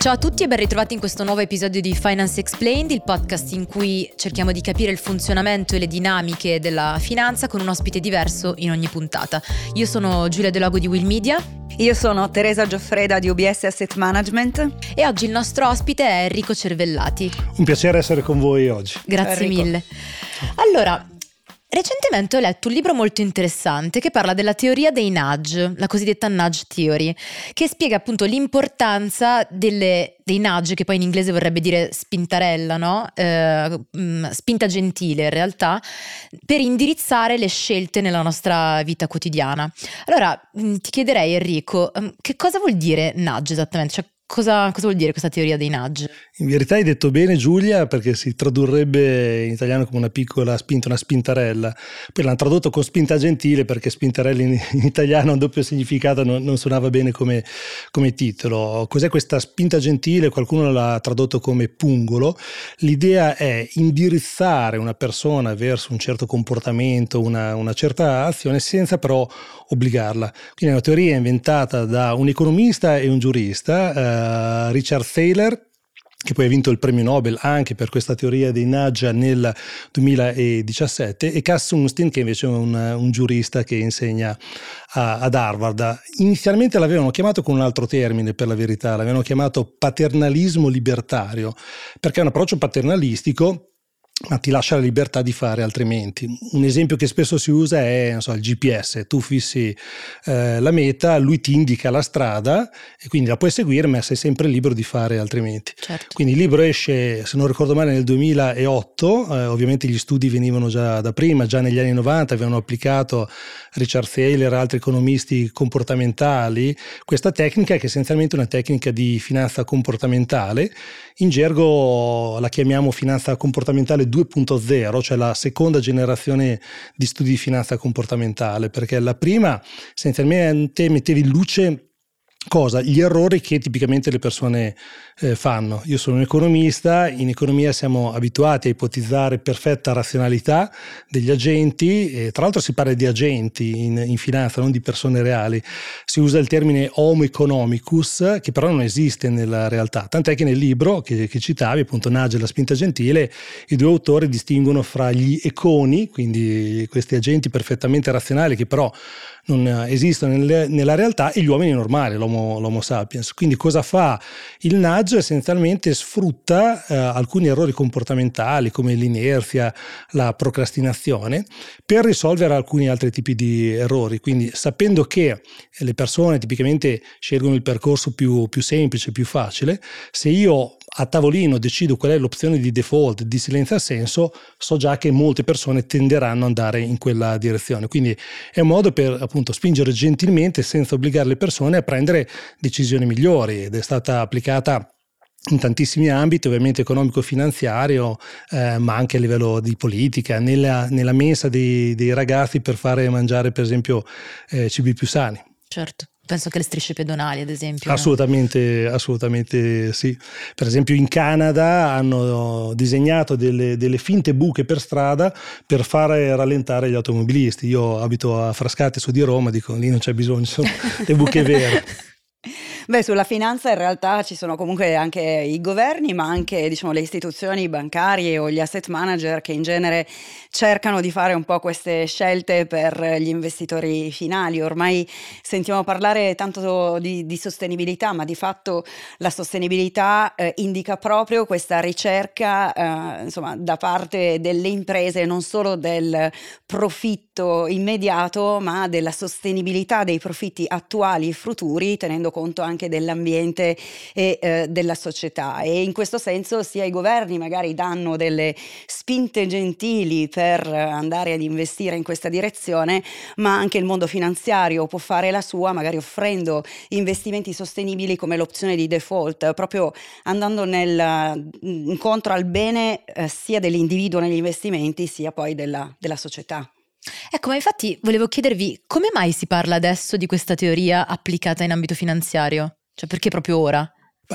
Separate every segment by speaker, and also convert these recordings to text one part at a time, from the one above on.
Speaker 1: Ciao a tutti e ben ritrovati in questo nuovo episodio di Finance Explained, il podcast in cui cerchiamo di capire il funzionamento e le dinamiche della finanza con un ospite diverso in ogni puntata. Io sono Giulia Delago di Will Media.
Speaker 2: Io sono Teresa Gioffreda di UBS Asset Management.
Speaker 1: E oggi il nostro ospite è Enrico Cervellati.
Speaker 3: Un piacere essere con voi oggi.
Speaker 1: Grazie Enrico. mille. Allora, Recentemente ho letto un libro molto interessante che parla della teoria dei nudge, la cosiddetta nudge theory, che spiega appunto l'importanza delle, dei nudge, che poi in inglese vorrebbe dire spintarella, no? eh, mm, spinta gentile in realtà, per indirizzare le scelte nella nostra vita quotidiana. Allora mm, ti chiederei Enrico, mm, che cosa vuol dire nudge esattamente? Cioè, Cosa, cosa, vuol dire questa teoria dei nudge?
Speaker 3: In verità hai detto bene Giulia perché si tradurrebbe in italiano come una piccola spinta, una spintarella. Poi l'hanno tradotto con spinta gentile perché spintarella in, in italiano ha un doppio significato, non, non suonava bene come, come, titolo. Cos'è questa spinta gentile? Qualcuno l'ha tradotto come pungolo. L'idea è indirizzare una persona verso un certo comportamento, una, una certa azione senza però obbligarla. Quindi è una teoria inventata da un economista e un giurista. Eh, eh, Richard Thaler che poi ha vinto il premio Nobel anche per questa teoria dei nudge nel 2017, e Cass Sunstein, che invece è un, un giurista che insegna a, ad Harvard. Inizialmente l'avevano chiamato con un altro termine, per la verità, l'avevano chiamato paternalismo libertario, perché è un approccio paternalistico ma ti lascia la libertà di fare altrimenti. Un esempio che spesso si usa è so, il GPS, tu fissi eh, la meta, lui ti indica la strada e quindi la puoi seguire, ma sei sempre libero di fare altrimenti. Certo. Quindi il libro esce, se non ricordo male, nel 2008, eh, ovviamente gli studi venivano già da prima, già negli anni 90 avevano applicato Richard Thaler e altri economisti comportamentali questa tecnica che è essenzialmente una tecnica di finanza comportamentale, in gergo la chiamiamo finanza comportamentale 2.0, cioè la seconda generazione di studi di finanza comportamentale, perché la prima essenzialmente mettevi in luce cosa? Gli errori che tipicamente le persone eh, fanno. Io sono un economista, in economia siamo abituati a ipotizzare perfetta razionalità degli agenti, e tra l'altro si parla di agenti in, in, finanza, non di persone reali. Si usa il termine homo economicus, che però non esiste nella realtà, tant'è che nel libro che, che citavi, appunto Nage e la spinta gentile, i due autori distinguono fra gli econi, quindi questi agenti perfettamente razionali che però non esistono nelle, nella realtà, e gli uomini normali, l'homo, l'homo sapiens. Quindi cosa fa il linguaggio essenzialmente sfrutta eh, alcuni errori comportamentali come l'inerzia, la procrastinazione, per risolvere alcuni altri tipi di errori. Quindi sapendo che le persone tipicamente scelgono il percorso più, più semplice, più facile, se io a tavolino decido qual è l'opzione di default di silenzio assenso, so già che molte persone tenderanno ad andare in quella direzione. Quindi è un modo per appunto spingere gentilmente senza obbligare le persone a prendere decisioni migliori ed è stata applicata in tantissimi ambiti, ovviamente economico-finanziario, eh, ma anche a livello di politica, nella, nella mensa dei, dei, ragazzi per fare mangiare per esempio eh, cibi più sani.
Speaker 1: Certo. Penso che le strisce pedonali, ad esempio.
Speaker 3: Assolutamente, assolutamente sì. Per esempio in Canada hanno disegnato delle, delle, finte buche per strada per fare rallentare gli automobilisti. Io abito a Frascati su di Roma, dico lì non c'è bisogno, sono le buche vere.
Speaker 2: Beh, sulla finanza in realtà ci sono comunque anche i governi, ma anche diciamo, le istituzioni bancarie o gli asset manager che in genere cercano di fare un po' queste scelte per gli investitori finali. Ormai sentiamo parlare tanto di, di sostenibilità, ma di fatto la sostenibilità eh, indica proprio questa ricerca eh, insomma, da parte delle imprese non solo del profitto immediato, ma della sostenibilità dei profitti attuali e futuri, tenendo conto anche anche dell'ambiente e eh, della società e in questo senso sia i governi magari danno delle spinte gentili per andare ad investire in questa direzione, ma anche il mondo finanziario può fare la sua, magari offrendo investimenti sostenibili come l'opzione di default, proprio andando nel, incontro al bene eh, sia dell'individuo negli investimenti sia poi della, della società.
Speaker 1: Ecco, ma infatti volevo chiedervi come mai si parla adesso di questa teoria applicata in ambito finanziario? Cioè perché proprio ora?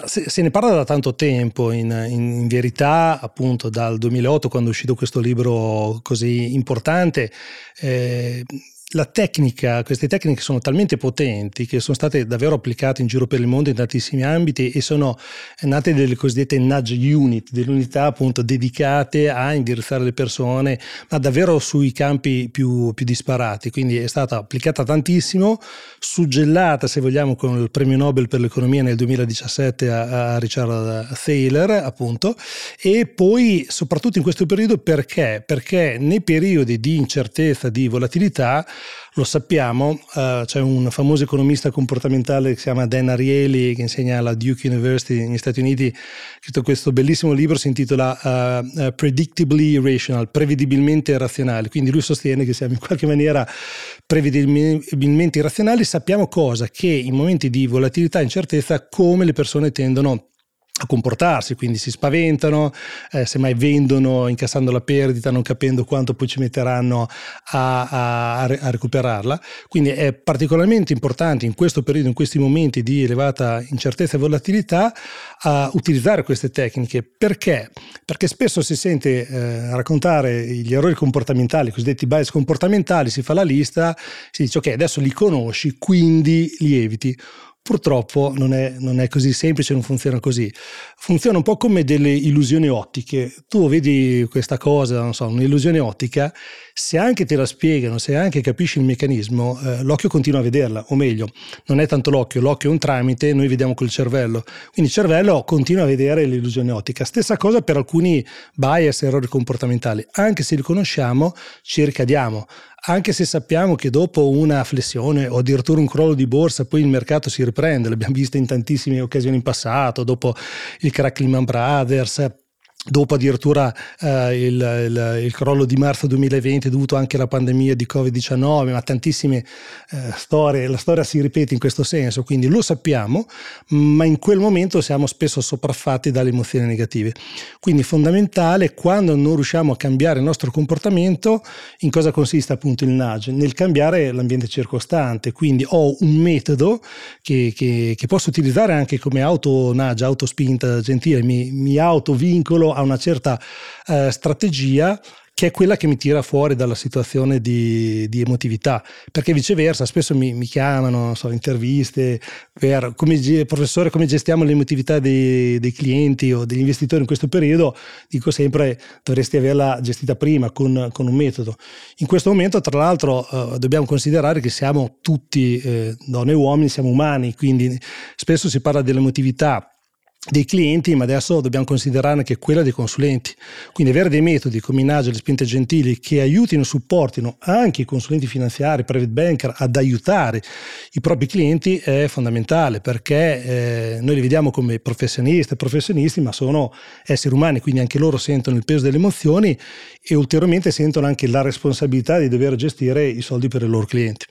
Speaker 3: Se, se, ne parla da tanto tempo, in, in, in, verità appunto dal 2008 quando è uscito questo libro così importante, eh, la tecnica, queste tecniche sono talmente potenti che sono state davvero applicate in giro per il mondo in tantissimi ambiti e sono nate delle cosiddette nudge unit, delle unità appunto dedicate a indirizzare le persone, ma davvero sui campi più, più disparati. Quindi è stata applicata tantissimo, suggellata se vogliamo con il premio Nobel per l'economia nel 2017 a, a Richard Thaler appunto e poi soprattutto in questo periodo perché? Perché nei periodi di incertezza, di volatilità lo sappiamo, uh, c'è un famoso economista comportamentale che si chiama Dan Ariely che insegna alla Duke University negli Stati Uniti, ha scritto questo bellissimo libro, si intitola uh, Predictably Rational, prevedibilmente irrazionali, quindi lui sostiene che siamo in qualche maniera prevedibilmente irrazionali, sappiamo cosa? Che in momenti di volatilità e incertezza come le persone tendono a comportarsi, quindi si spaventano, eh, semmai vendono incassando la perdita, non capendo quanto poi ci metteranno a, a, a, recuperarla. Quindi è particolarmente importante in questo periodo, in questi momenti di elevata incertezza e volatilità, a utilizzare queste tecniche. Perché? Perché spesso si sente eh, raccontare gli errori comportamentali, i cosiddetti bias comportamentali, si fa la lista, si dice ok, adesso li conosci, quindi li eviti. Purtroppo non è, non è, così semplice, non funziona così. Funziona un po' come delle illusioni ottiche. Tu vedi questa cosa, non so, un'illusione ottica, se anche te la spiegano, se anche capisci il meccanismo, eh, l'occhio continua a vederla, o meglio, non è tanto l'occhio, l'occhio è un tramite, noi vediamo col cervello. Quindi il cervello continua a vedere l'illusione ottica. Stessa cosa per alcuni bias, errori comportamentali. Anche se li conosciamo, ci ricadiamo anche se sappiamo che dopo una flessione o addirittura un crollo di borsa poi il mercato si riprende, l'abbiamo visto in tantissime occasioni in passato, dopo il crack Lehman Brothers, dopo addirittura eh, il, il, il, crollo di marzo 2020 dovuto anche alla pandemia di Covid-19, ma tantissime eh, storie, la storia si ripete in questo senso, quindi lo sappiamo, ma in quel momento siamo spesso sopraffatti dalle emozioni negative. Quindi fondamentale quando non riusciamo a cambiare il nostro comportamento, in cosa consiste appunto il nudge? Nel cambiare l'ambiente circostante, quindi ho un metodo che, che, che posso utilizzare anche come auto nudge, autospinta gentile, mi, mi autovincolo a una certa eh, strategia che è quella che mi tira fuori dalla situazione di, di emotività, perché viceversa spesso mi, mi chiamano, so, interviste per come professore come gestiamo l'emotività dei, dei, clienti o degli investitori in questo periodo, dico sempre dovresti averla gestita prima con, con un metodo. In questo momento tra l'altro eh, dobbiamo considerare che siamo tutti eh, donne e uomini, siamo umani, quindi spesso si parla dell'emotività dei clienti, ma adesso dobbiamo considerare anche quella dei consulenti. Quindi avere dei metodi come Inagile, le spinte gentili che aiutino e supportino anche i consulenti finanziari, private banker ad aiutare i propri clienti è fondamentale perché eh, noi li vediamo come professionisti e professionisti, ma sono esseri umani, quindi anche loro sentono il peso delle emozioni e ulteriormente sentono anche la responsabilità di dover gestire i soldi per i loro clienti.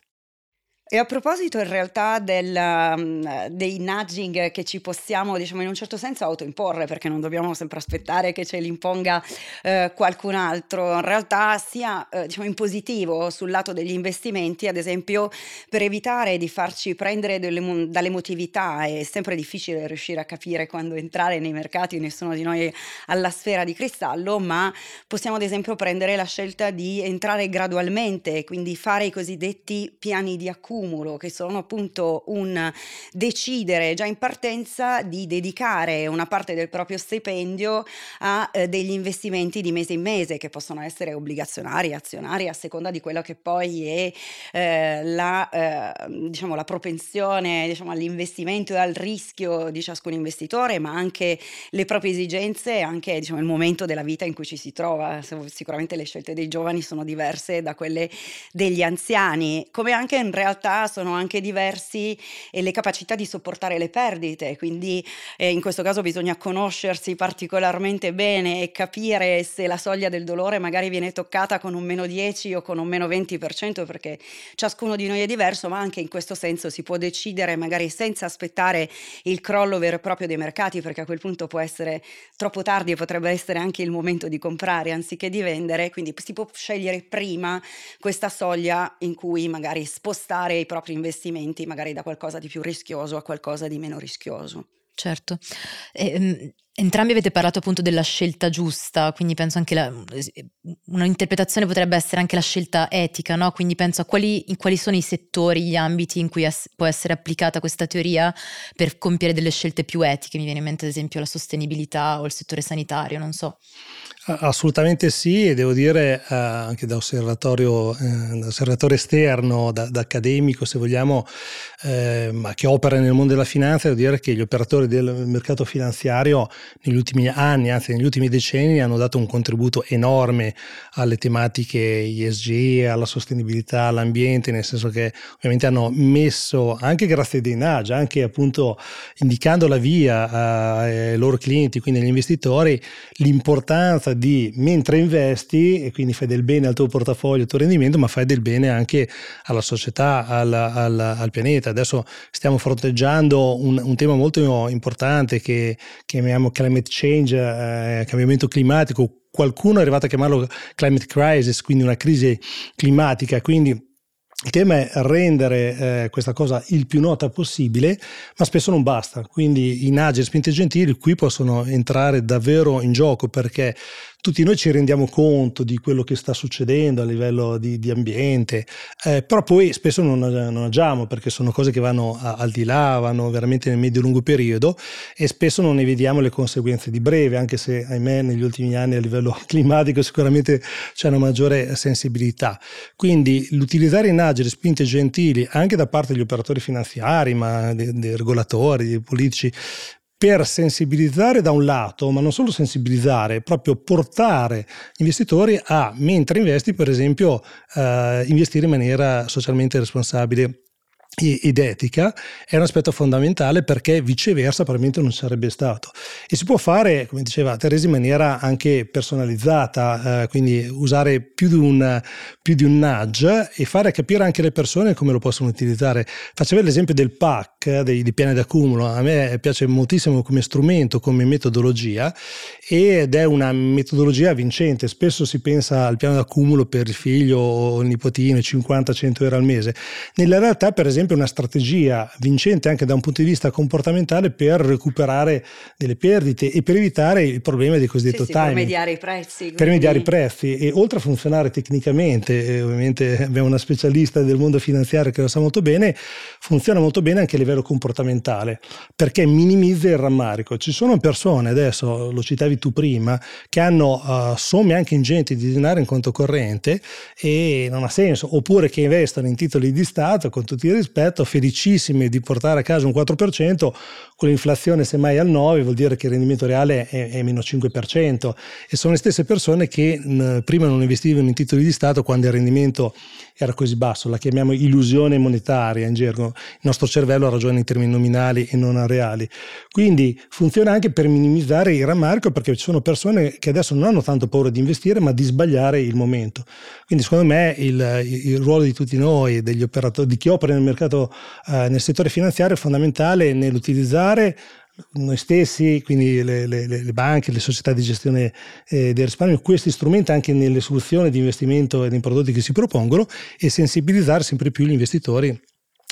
Speaker 2: E a proposito in realtà del, um, dei nudging che ci possiamo, diciamo, in un certo senso autoimporre, perché non dobbiamo sempre aspettare che ce li imponga eh, qualcun altro, in realtà sia eh, diciamo, in positivo sul lato degli investimenti, ad esempio per evitare di farci prendere delle, dall'emotività, è sempre difficile riuscire a capire quando entrare nei mercati, nessuno di noi ha la sfera di cristallo, ma possiamo ad esempio prendere la scelta di entrare gradualmente, quindi fare i cosiddetti piani di accumulo accumulo, che sono appunto un decidere già in partenza di dedicare una parte del proprio stipendio a eh, degli investimenti di mese in mese, che possono essere obbligazionari, azionari, a seconda di quello che poi è eh, la, eh, diciamo, la propensione diciamo, all'investimento e al rischio di ciascun investitore, ma anche le proprie esigenze anche diciamo, il momento della vita in cui ci si trova. Sicuramente le scelte dei giovani sono diverse da quelle degli anziani, come anche in realtà realtà sono anche diversi e le capacità di sopportare le perdite, quindi eh, in questo caso bisogna conoscersi particolarmente bene e capire se la soglia del dolore magari viene toccata con un meno 10 o con un meno 20%, perché ciascuno di noi è diverso, ma anche in questo senso si può decidere magari senza aspettare il crollo vero e proprio dei mercati, perché a quel punto può essere troppo tardi e potrebbe essere anche il momento di comprare anziché di vendere, quindi si può scegliere prima questa soglia in cui magari spostare i propri investimenti magari da qualcosa di più rischioso a qualcosa di meno rischioso.
Speaker 1: Certo. Eh, Entrambi avete parlato appunto della scelta giusta, quindi penso anche la, un'interpretazione potrebbe essere anche la scelta etica, no? Quindi penso a quali, quali sono i settori, gli ambiti in cui es- può essere applicata questa teoria per compiere delle scelte più etiche. Mi viene in mente ad esempio la sostenibilità o il settore sanitario, non so.
Speaker 3: Assolutamente sì, e devo dire eh, anche da osservatorio, eh, da osservatore esterno, da, da, accademico se vogliamo, eh, ma che opera nel mondo della finanza, devo dire che gli operatori del mercato finanziario negli ultimi anni, anzi negli ultimi decenni, hanno dato un contributo enorme alle tematiche ESG, alla sostenibilità, all'ambiente, nel senso che ovviamente hanno messo, anche grazie ai dei nudge, anche appunto indicando la via ai loro clienti, quindi agli investitori, l'importanza di mentre investi e quindi fai del bene al tuo portafoglio, al tuo rendimento, ma fai del bene anche alla società, al, al, al pianeta. Adesso stiamo fronteggiando un, un tema molto importante che chiamiamo climate change, eh, cambiamento climatico. Qualcuno è arrivato a chiamarlo climate crisis, quindi una crisi climatica, quindi il tema è rendere eh, questa cosa il più nota possibile, ma spesso non basta. Quindi i nagi e spinte gentili qui possono entrare davvero in gioco perché tutti noi ci rendiamo conto di quello che sta succedendo a livello di, di ambiente, eh, però poi spesso non, non, agiamo perché sono cose che vanno a, al di là, vanno veramente nel medio-lungo periodo e spesso non ne vediamo le conseguenze di breve, anche se ahimè negli ultimi anni a livello climatico sicuramente c'è una maggiore sensibilità. Quindi l'utilizzare i naggi, le spinte gentili anche da parte degli operatori finanziari, ma dei, dei regolatori, dei politici, per sensibilizzare da un lato, ma non solo sensibilizzare, proprio portare investitori a, mentre investi, per esempio, eh, investire in maniera socialmente responsabile ed etica è un aspetto fondamentale perché viceversa probabilmente non sarebbe stato. E si può fare come diceva Teresa in maniera anche personalizzata eh, quindi usare più di, un, più di un nudge e fare capire anche le persone come lo possono utilizzare. Faceva l'esempio del PAC dei, dei piani d'accumulo. A me piace moltissimo come strumento come metodologia ed è una metodologia vincente. Spesso si pensa al piano d'accumulo per il figlio o il nipotino 50-100 euro al mese. Nella realtà per esempio esempio una strategia vincente anche da un punto di vista comportamentale per recuperare delle perdite e per evitare il problema di cosiddetto
Speaker 2: sì,
Speaker 3: sì, timing.
Speaker 2: Per mediare i prezzi. Quindi...
Speaker 3: Per mediare i prezzi e oltre a funzionare tecnicamente, ovviamente abbiamo una specialista del mondo finanziario che lo sa molto bene, funziona molto bene anche a livello comportamentale perché minimizza il rammarico. Ci sono persone, adesso lo citavi tu prima, che hanno uh, somme anche ingenti di denaro in conto corrente e non ha senso, oppure che investono in titoli di Stato con tutti i risparmi rispetto, felicissimi di portare a casa un 4%, con l'inflazione semmai al 9% vuol dire che il rendimento reale è, è meno 5% e sono le stesse persone che mh, prima non investivano in titoli di Stato quando il rendimento era così basso, la chiamiamo illusione monetaria in gergo, il nostro cervello ragiona in termini nominali e non reali. Quindi funziona anche per minimizzare il rammarico perché ci sono persone che adesso non hanno tanto paura di investire ma di sbagliare il momento. Quindi secondo me il, il ruolo di tutti noi, degli operatori, di chi opera nel mercato, eh, nel settore finanziario è fondamentale nell'utilizzare noi stessi, quindi le, le, le, banche, le società di gestione eh, del risparmio, questi strumenti anche nelle soluzioni di investimento e nei prodotti che si propongono e sensibilizzare sempre più gli investitori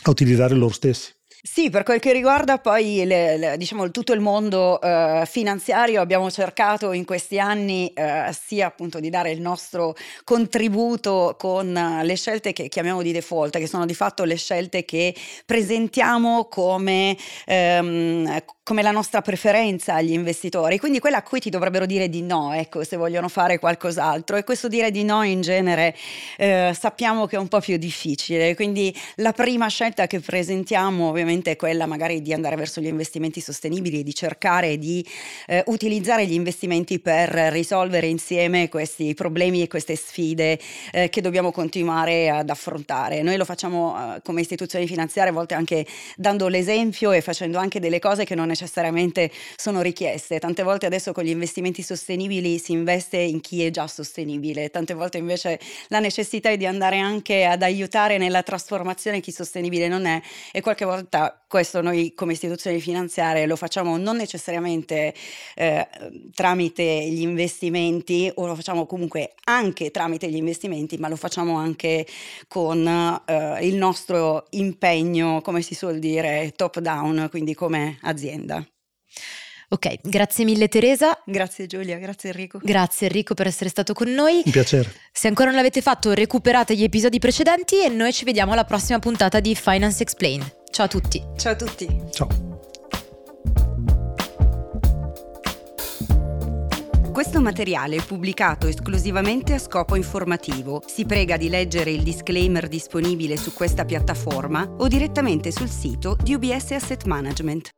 Speaker 3: a utilizzare loro stessi.
Speaker 2: Sì, per quel che riguarda poi le, le, diciamo, tutto il mondo eh, finanziario, abbiamo cercato in questi anni eh, sia appunto di dare il nostro contributo con le scelte che chiamiamo di default, che sono di fatto le scelte che presentiamo come, ehm, come la nostra preferenza agli investitori, quindi quella a cui ti dovrebbero dire di no, ecco, se vogliono fare qualcos'altro. E questo dire di no in genere eh, sappiamo che è un po' più difficile. Quindi la prima scelta che presentiamo ovviamente è quella magari di andare verso gli investimenti sostenibili e di cercare di eh, utilizzare gli investimenti per risolvere insieme questi problemi e queste sfide eh, che dobbiamo continuare ad affrontare. Noi lo facciamo eh, come istituzioni finanziarie, a volte anche dando l'esempio e facendo anche delle cose che non necessariamente sono richieste. Tante volte adesso con gli investimenti sostenibili si investe in chi è già sostenibile, tante volte invece la necessità è di andare anche ad aiutare nella trasformazione chi sostenibile non è e qualche volta questo noi come istituzioni finanziarie lo facciamo non necessariamente eh, tramite gli investimenti o lo facciamo comunque anche tramite gli investimenti, ma lo facciamo anche con eh, il nostro impegno, come si suol dire, top down, quindi come azienda.
Speaker 1: Ok, grazie mille Teresa.
Speaker 2: Grazie Giulia, grazie Enrico.
Speaker 1: Grazie Enrico per essere stato con noi.
Speaker 3: Un piacere.
Speaker 1: Se ancora non l'avete fatto, recuperate gli episodi precedenti e noi ci vediamo alla prossima puntata di Finance Explained. Ciao a tutti.
Speaker 2: Ciao a tutti.
Speaker 3: Ciao.
Speaker 2: Questo materiale è pubblicato esclusivamente a scopo informativo. Si prega di leggere il disclaimer disponibile su questa piattaforma o direttamente sul sito di UBS Asset Management.